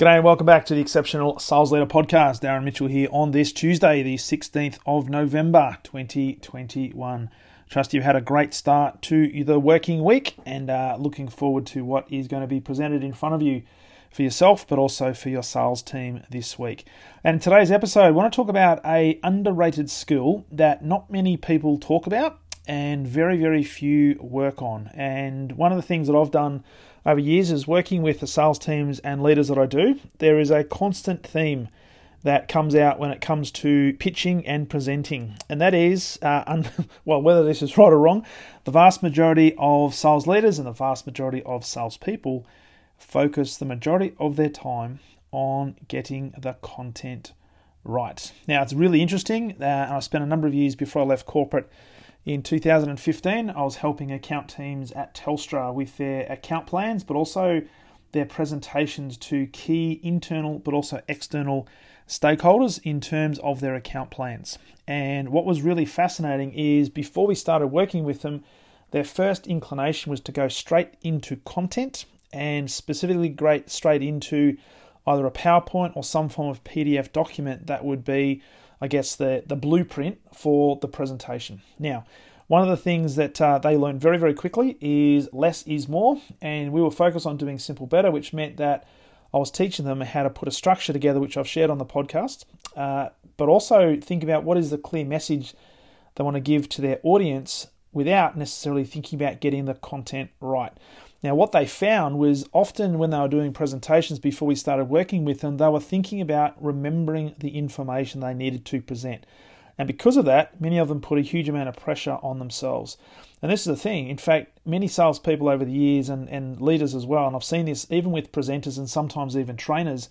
G'day and welcome back to the Exceptional Sales Leader Podcast. Darren Mitchell here on this Tuesday, the 16th of November 2021. Trust you've had a great start to the working week and uh, looking forward to what is going to be presented in front of you for yourself, but also for your sales team this week. And in today's episode, I want to talk about a underrated skill that not many people talk about and very, very few work on. And one of the things that I've done over years is working with the sales teams and leaders that I do, there is a constant theme that comes out when it comes to pitching and presenting, and that is, uh, un- well, whether this is right or wrong, the vast majority of sales leaders and the vast majority of salespeople focus the majority of their time on getting the content right. Now, it's really interesting, uh, and I spent a number of years before I left corporate in 2015, I was helping account teams at Telstra with their account plans, but also their presentations to key internal but also external stakeholders in terms of their account plans. And what was really fascinating is before we started working with them, their first inclination was to go straight into content and specifically great straight into either a PowerPoint or some form of PDF document that would be I guess, the, the blueprint for the presentation. Now, one of the things that uh, they learned very, very quickly is less is more, and we were focused on doing simple better, which meant that I was teaching them how to put a structure together, which I've shared on the podcast, uh, but also think about what is the clear message they want to give to their audience without necessarily thinking about getting the content right. Now, what they found was often when they were doing presentations before we started working with them, they were thinking about remembering the information they needed to present. And because of that, many of them put a huge amount of pressure on themselves. And this is the thing. In fact, many salespeople over the years and, and leaders as well, and I've seen this even with presenters and sometimes even trainers,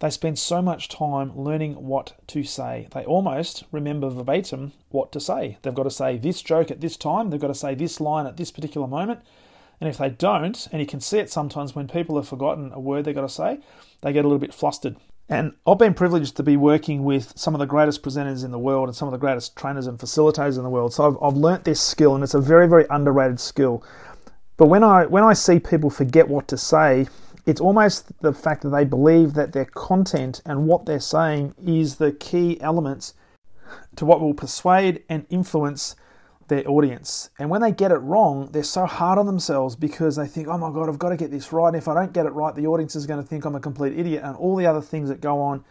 they spend so much time learning what to say. They almost remember verbatim what to say. They've got to say this joke at this time, they've got to say this line at this particular moment and if they don't, and you can see it sometimes when people have forgotten a word they've got to say, they get a little bit flustered. And I've been privileged to be working with some of the greatest presenters in the world and some of the greatest trainers and facilitators in the world. So I've, I've learnt this skill, and it's a very, very underrated skill. But when I when I see people forget what to say, it's almost the fact that they believe that their content and what they're saying is the key elements to what will persuade and influence their audience. And when they get it wrong, they're so hard on themselves because they think, oh my God, I've got to get this right. And if I don't get it right, the audience is going to think I'm a complete idiot and all the other things that go on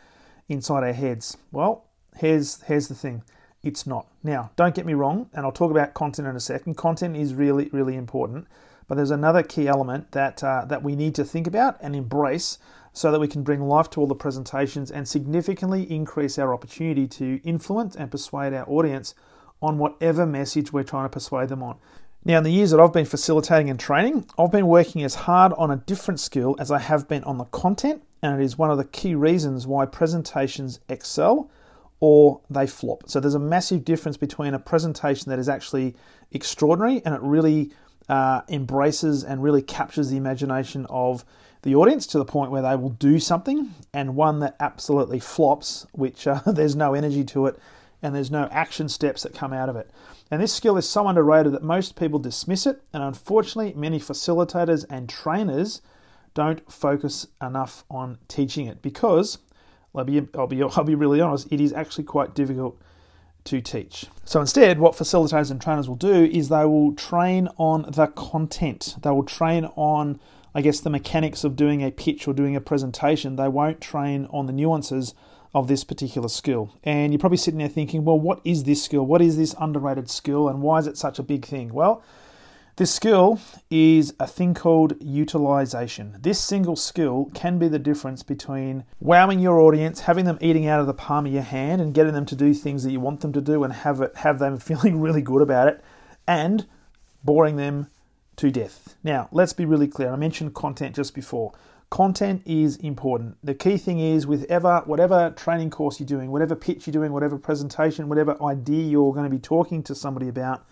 inside our heads. Well, here's, here's the thing it's not. Now, don't get me wrong, and I'll talk about content in a second. Content is really, really important. But there's another key element that, uh, that we need to think about and embrace so that we can bring life to all the presentations and significantly increase our opportunity to influence and persuade our audience on whatever message we're trying to persuade them on. Now, in the years that I've been facilitating and training, I've been working as hard on a different skill as I have been on the content, and it is one of the key reasons why presentations excel or they flop. So, there's a massive difference between a presentation that is actually extraordinary and it really uh, embraces and really captures the imagination of the audience to the point where they will do something, and one that absolutely flops, which uh, there's no energy to it and there's no action steps that come out of it. And this skill is so underrated that most people dismiss it, and unfortunately, many facilitators and trainers don't focus enough on teaching it because I'll be, I'll be, I'll be really honest, it is actually quite difficult to teach. So instead, what facilitators and trainers will do is they will train on the content. They will train on, I guess, the mechanics of doing a pitch or doing a presentation. They won't train on the nuances of this particular skill. And you're probably sitting there thinking, well, what is this skill? What is this underrated skill? And why is it such a big thing? Well, this skill is a thing called utilization. This single skill can be the difference between wowing your audience, having them eating out of the palm of your hand, and getting them to do things that you want them to do and have it have them feeling really good about it, and boring them to death. Now, let's be really clear. I mentioned content just before. Content is important. The key thing is with ever whatever training course you're doing, whatever pitch you're doing, whatever presentation, whatever idea you're going to be talking to somebody about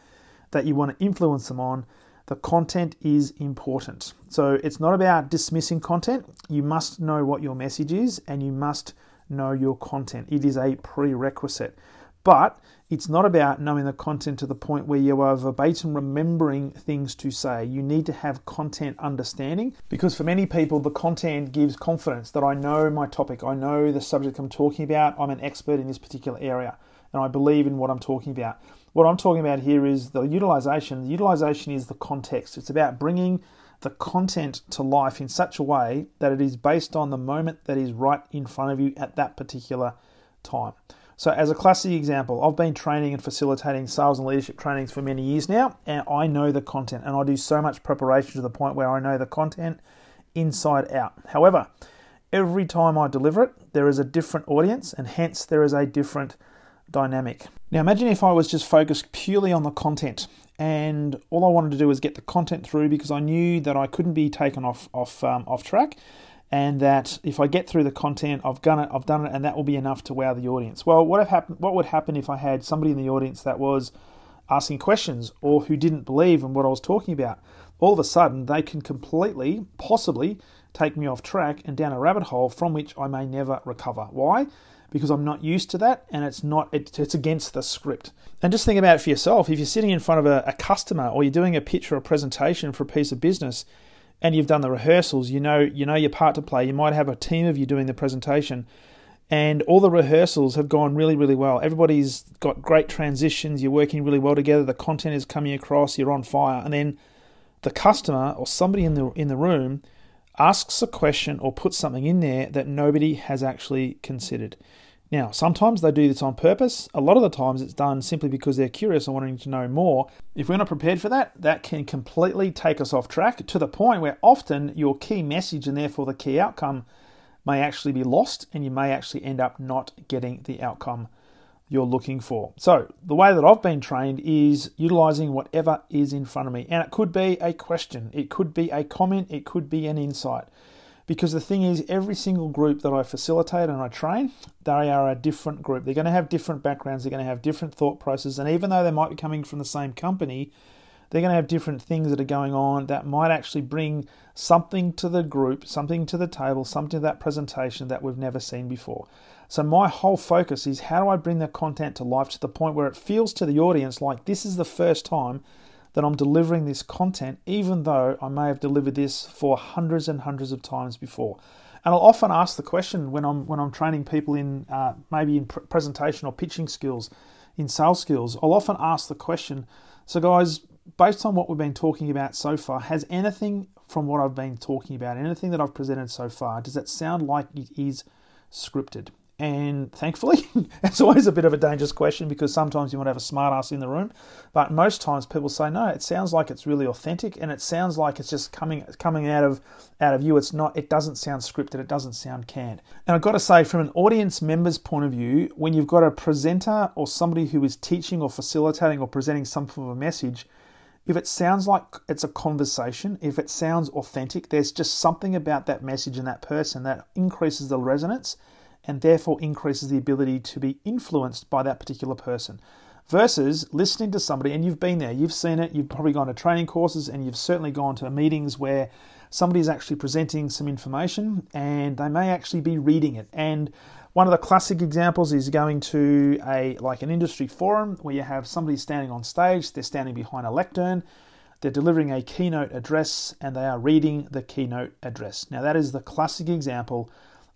that you want to influence them on, the content is important. So it's not about dismissing content. You must know what your message is and you must know your content. It is a prerequisite. But it's not about knowing the content to the point where you are verbatim remembering things to say. You need to have content understanding because for many people, the content gives confidence that I know my topic, I know the subject I'm talking about, I'm an expert in this particular area, and I believe in what I'm talking about. What I'm talking about here is the utilization. The utilization is the context, it's about bringing the content to life in such a way that it is based on the moment that is right in front of you at that particular time. So, as a classic example, I've been training and facilitating sales and leadership trainings for many years now, and I know the content, and I do so much preparation to the point where I know the content inside out. However, every time I deliver it, there is a different audience, and hence there is a different dynamic. Now, imagine if I was just focused purely on the content, and all I wanted to do was get the content through because I knew that I couldn't be taken off off um, off track and that if I get through the content, I've done it, I've done it, and that will be enough to wow the audience. Well, what have happened? What would happen if I had somebody in the audience that was asking questions or who didn't believe in what I was talking about? All of a sudden, they can completely, possibly, take me off track and down a rabbit hole from which I may never recover. Why? Because I'm not used to that, and it's not. It, it's against the script. And just think about it for yourself. If you're sitting in front of a, a customer or you're doing a pitch or a presentation for a piece of business and you've done the rehearsals, you know you know your part to play. You might have a team of you doing the presentation, and all the rehearsals have gone really really well. Everybody's got great transitions. You're working really well together. The content is coming across. You're on fire, and then the customer or somebody in the in the room asks a question or puts something in there that nobody has actually considered. Now, sometimes they do this on purpose. A lot of the times it's done simply because they're curious and wanting to know more. If we're not prepared for that, that can completely take us off track to the point where often your key message and therefore the key outcome may actually be lost and you may actually end up not getting the outcome you're looking for. So, the way that I've been trained is utilizing whatever is in front of me. And it could be a question, it could be a comment, it could be an insight. Because the thing is, every single group that I facilitate and I train, they are a different group. They're going to have different backgrounds, they're going to have different thought processes, and even though they might be coming from the same company, they're going to have different things that are going on that might actually bring something to the group, something to the table, something to that presentation that we've never seen before. So, my whole focus is how do I bring the content to life to the point where it feels to the audience like this is the first time that I'm delivering this content, even though I may have delivered this for hundreds and hundreds of times before. And I'll often ask the question when I'm when I'm training people in uh, maybe in pr- presentation or pitching skills, in sales skills. I'll often ask the question. So, guys, based on what we've been talking about so far, has anything from what I've been talking about, anything that I've presented so far, does that sound like it is scripted? And thankfully, it's always a bit of a dangerous question because sometimes you might have a smartass in the room, but most times people say no. It sounds like it's really authentic, and it sounds like it's just coming coming out of out of you. It's not. It doesn't sound scripted. It doesn't sound canned. And I've got to say, from an audience member's point of view, when you've got a presenter or somebody who is teaching or facilitating or presenting some form of a message, if it sounds like it's a conversation, if it sounds authentic, there's just something about that message and that person that increases the resonance and therefore increases the ability to be influenced by that particular person. Versus listening to somebody, and you've been there, you've seen it, you've probably gone to training courses, and you've certainly gone to meetings where somebody is actually presenting some information and they may actually be reading it. And one of the classic examples is going to a like an industry forum where you have somebody standing on stage, they're standing behind a lectern, they're delivering a keynote address, and they are reading the keynote address. Now, that is the classic example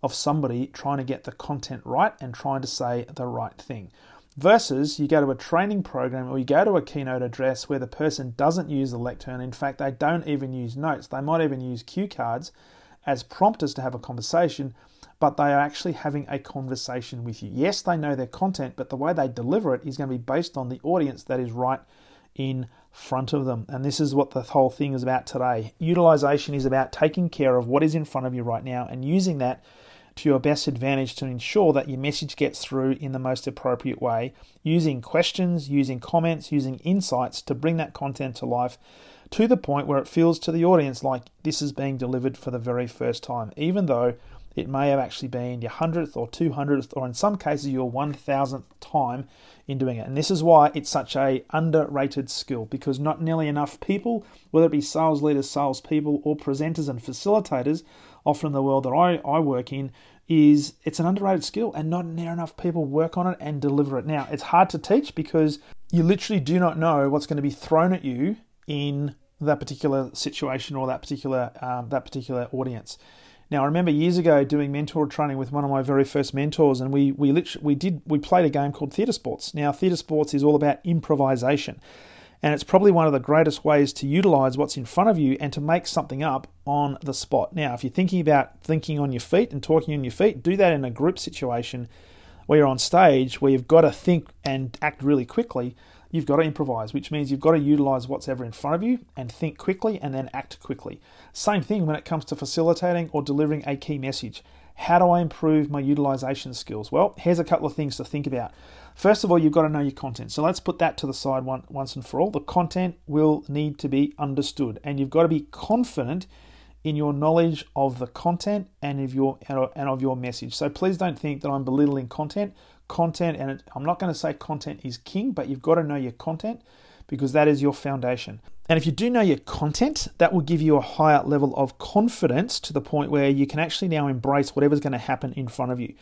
of somebody trying to get the content right and trying to say the right thing. Versus you go to a training program or you go to a keynote address where the person doesn't use the lectern. In fact, they don't even use notes. They might even use cue cards as prompters to have a conversation, but they are actually having a conversation with you. Yes, they know their content, but the way they deliver it is going to be based on the audience that is right in front of them. And this is what the whole thing is about today. Utilization is about taking care of what is in front of you right now and using that to your best advantage to ensure that your message gets through in the most appropriate way, using questions, using comments, using insights to bring that content to life to the point where it feels to the audience like this is being delivered for the very first time, even though it may have actually been your hundredth or two hundredth, or in some cases your one thousandth time in doing it. And this is why it's such a underrated skill because not nearly enough people, whether it be sales leaders, sales people, or presenters and facilitators, often in the world that I, I work in, is it's an underrated skill and not near enough people work on it and deliver it. Now, it's hard to teach because you literally do not know what's going to be thrown at you in that particular situation or that particular um, that particular audience. Now, I remember years ago doing mentor training with one of my very first mentors, and we we literally we did we played a game called theatre sports. Now, theatre sports is all about improvisation, and it's probably one of the greatest ways to utilize what's in front of you and to make something up on the spot. Now, if you're thinking about thinking on your feet and talking on your feet, do that in a group situation where you're on stage, where you've got to think and act really quickly you've got to improvise, which means you've got to utilize what's ever in front of you and think quickly and then act quickly. Same thing when it comes to facilitating or delivering a key message. How do I improve my utilization skills? Well, here's a couple of things to think about. First of all, you've got to know your content. So let's put that to the side one, once and for all. The content will need to be understood, and you've got to be confident in your knowledge of the content and of your and of your message. So please don't think that I'm belittling content content, and I'm not going to say content is king, but you've got to know your content because that is your foundation. And if you do know your content, that will give you a higher level of confidence to the point where you can actually now embrace whatever's going to happen in front of you.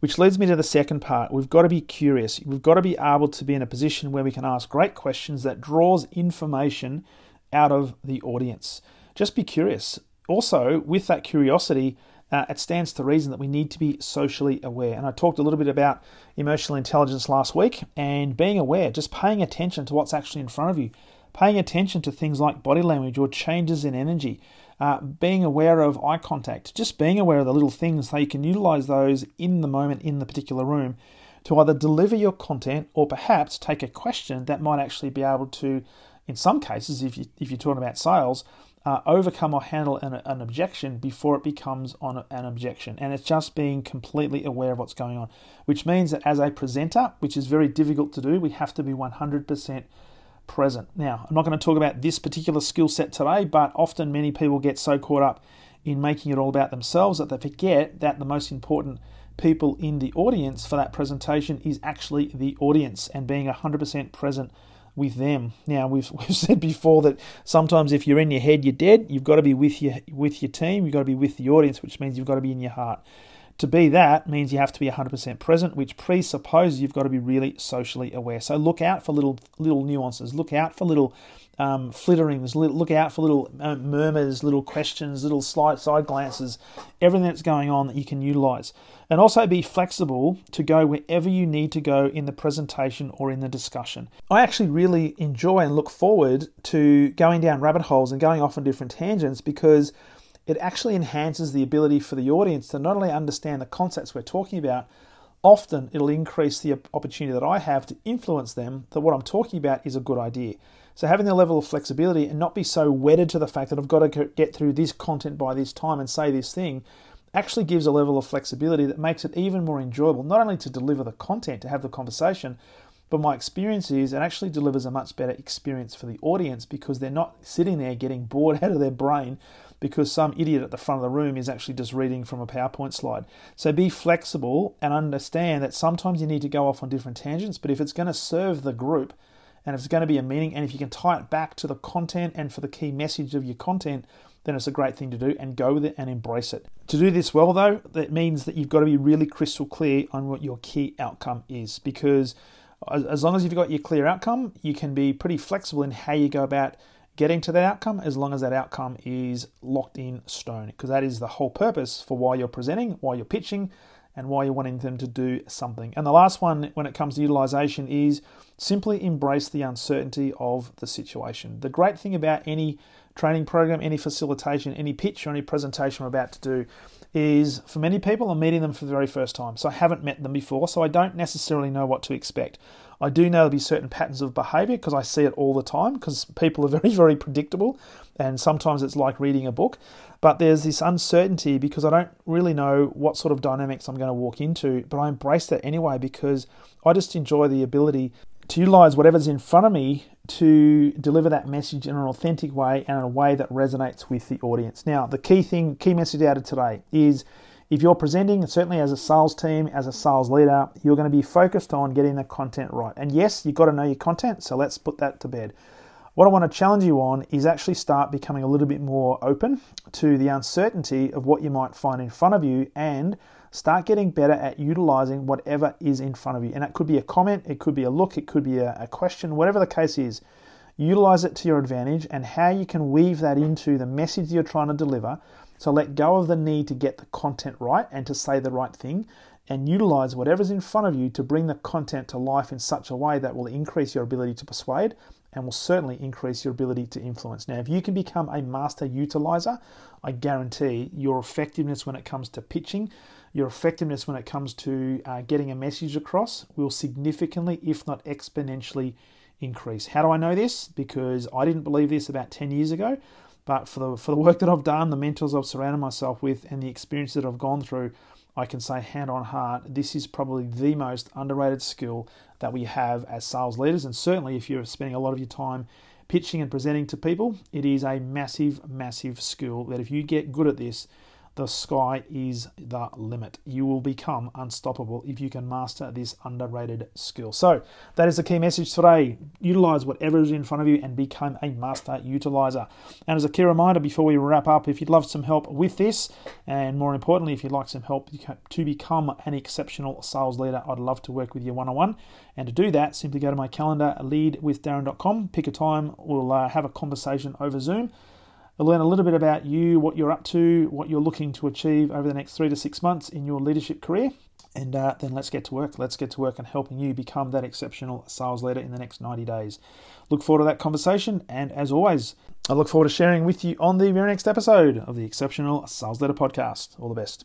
Which leads me to the second part. We've got to be curious. We've got to be able to be in a position where we can ask great questions that draws information out of the audience. Just be curious. Also, with that curiosity, uh, it stands to reason that we need to be socially aware. And I talked a little bit about emotional intelligence last week and being aware, just paying attention to what's actually in front of you, paying attention to things like body language or changes in energy, uh, being aware of eye contact, just being aware of the little things so you can utilize those in the moment in the particular room to either deliver your content or perhaps take a question that might actually be able to, in some cases, if, you, if you're talking about sales, uh, overcome or handle an, an, objection before it becomes on an objection. And it's just being completely aware of what's going on, which means that as a presenter, which is very difficult to do, we have to be 100% present. Now, I'm not going to talk about this particular skill set today, but often many people get so caught up in making it all about themselves that they forget that the most important people in the audience for that presentation is actually the audience and being 100% present with them. Now we've we've said before that sometimes if you're in your head, you're dead. You've got to be with your with your team. You've got to be with the audience, which means you've got to be in your heart. To be that means you have to be 100% present, which presupposes you've got to be really socially aware. So look out for little little nuances. Look out for little um, flitterings. Look out for little uh, murmurs, little questions, little slight side glances, everything that's going on that you can utilize. And also be flexible to go wherever you need to go in the presentation or in the discussion. I actually really enjoy and look forward to going down rabbit holes and going off on different tangents because it actually enhances the ability for the audience to not only understand the concepts we're talking about, often it'll increase the opportunity that I have to influence them that what I'm talking about is a good idea. So having the level of flexibility and not be so wedded to the fact that I've got to get through this content by this time and say this thing actually gives a level of flexibility that makes it even more enjoyable, not only to deliver the content, to have the conversation, but my experience is it actually delivers a much better experience for the audience because they're not sitting there getting bored out of their brain because some idiot at the front of the room is actually just reading from a PowerPoint slide. So be flexible and understand that sometimes you need to go off on different tangents, but if it's going to serve the group, and if it's going to be a meaning, and if you can tie it back to the content and for the key message of your content, then it's a great thing to do and go with it and embrace it. To do this well, though, that means that you've got to be really crystal clear on what your key outcome is because as long as you've got your clear outcome, you can be pretty flexible in how you go about getting to that outcome as long as that outcome is locked in stone because that is the whole purpose for why you're presenting, why you're pitching, and why you're wanting them to do something. And the last one, when it comes to utilization, is simply embrace the uncertainty of the situation. The great thing about any training program, any facilitation, any pitch, or any presentation we're about to do is for many people, I'm meeting them for the very first time. So I haven't met them before, so I don't necessarily know what to expect. I do know there'll be certain patterns of behavior because I see it all the time because people are very, very predictable and sometimes it's like reading a book. But there's this uncertainty because I don't really know what sort of dynamics I'm going to walk into, but I embrace that anyway because I just enjoy the ability to utilize whatever's in front of me to deliver that message in an authentic way and in a way that resonates with the audience. Now, the key thing, key message out of today is if you're presenting, certainly as a sales team, as a sales leader, you're going to be focused on getting the content right. And yes, you've got to know your content, so let's put that to bed. What I want to challenge you on is actually start becoming a little bit more open to the uncertainty of what you might find in front of you and start getting better at utilizing whatever is in front of you. And it could be a comment, it could be a look, it could be a, a question, whatever the case is. Utilize it to your advantage and how you can weave that into the message you're trying to deliver. So let go of the need to get the content right and to say the right thing and utilize whatever's in front of you to bring the content to life in such a way that will increase your ability to persuade and will certainly increase your ability to influence. Now, if you can become a master utilizer, I guarantee your effectiveness when it comes to pitching, your effectiveness when it comes to uh, getting a message across will significantly, if not exponentially, increase. How do I know this? Because I didn't believe this about 10 years ago, but for the, for the work that I've done, the mentors I've surrounded myself with, and the experience that I've gone through, I can say hand on heart, this is probably the most underrated skill that we have as sales leaders. And certainly, if you're spending a lot of your time pitching and presenting to people, it is a massive, massive skill that if you get good at this, the sky is the limit. You will become unstoppable if you can master this underrated skill. So, that is the key message today. Utilize whatever is in front of you and become a master utilizer. And as a key reminder before we wrap up, if you'd love some help with this, and more importantly, if you'd like some help to become an exceptional sales leader, I'd love to work with you one on one. And to do that, simply go to my calendar, leadwithdarren.com, pick a time, we'll uh, have a conversation over Zoom Learn a little bit about you, what you're up to, what you're looking to achieve over the next three to six months in your leadership career. And uh, then let's get to work. Let's get to work on helping you become that exceptional sales leader in the next 90 days. Look forward to that conversation. And as always, I look forward to sharing with you on the very next episode of the Exceptional Sales Leader Podcast. All the best.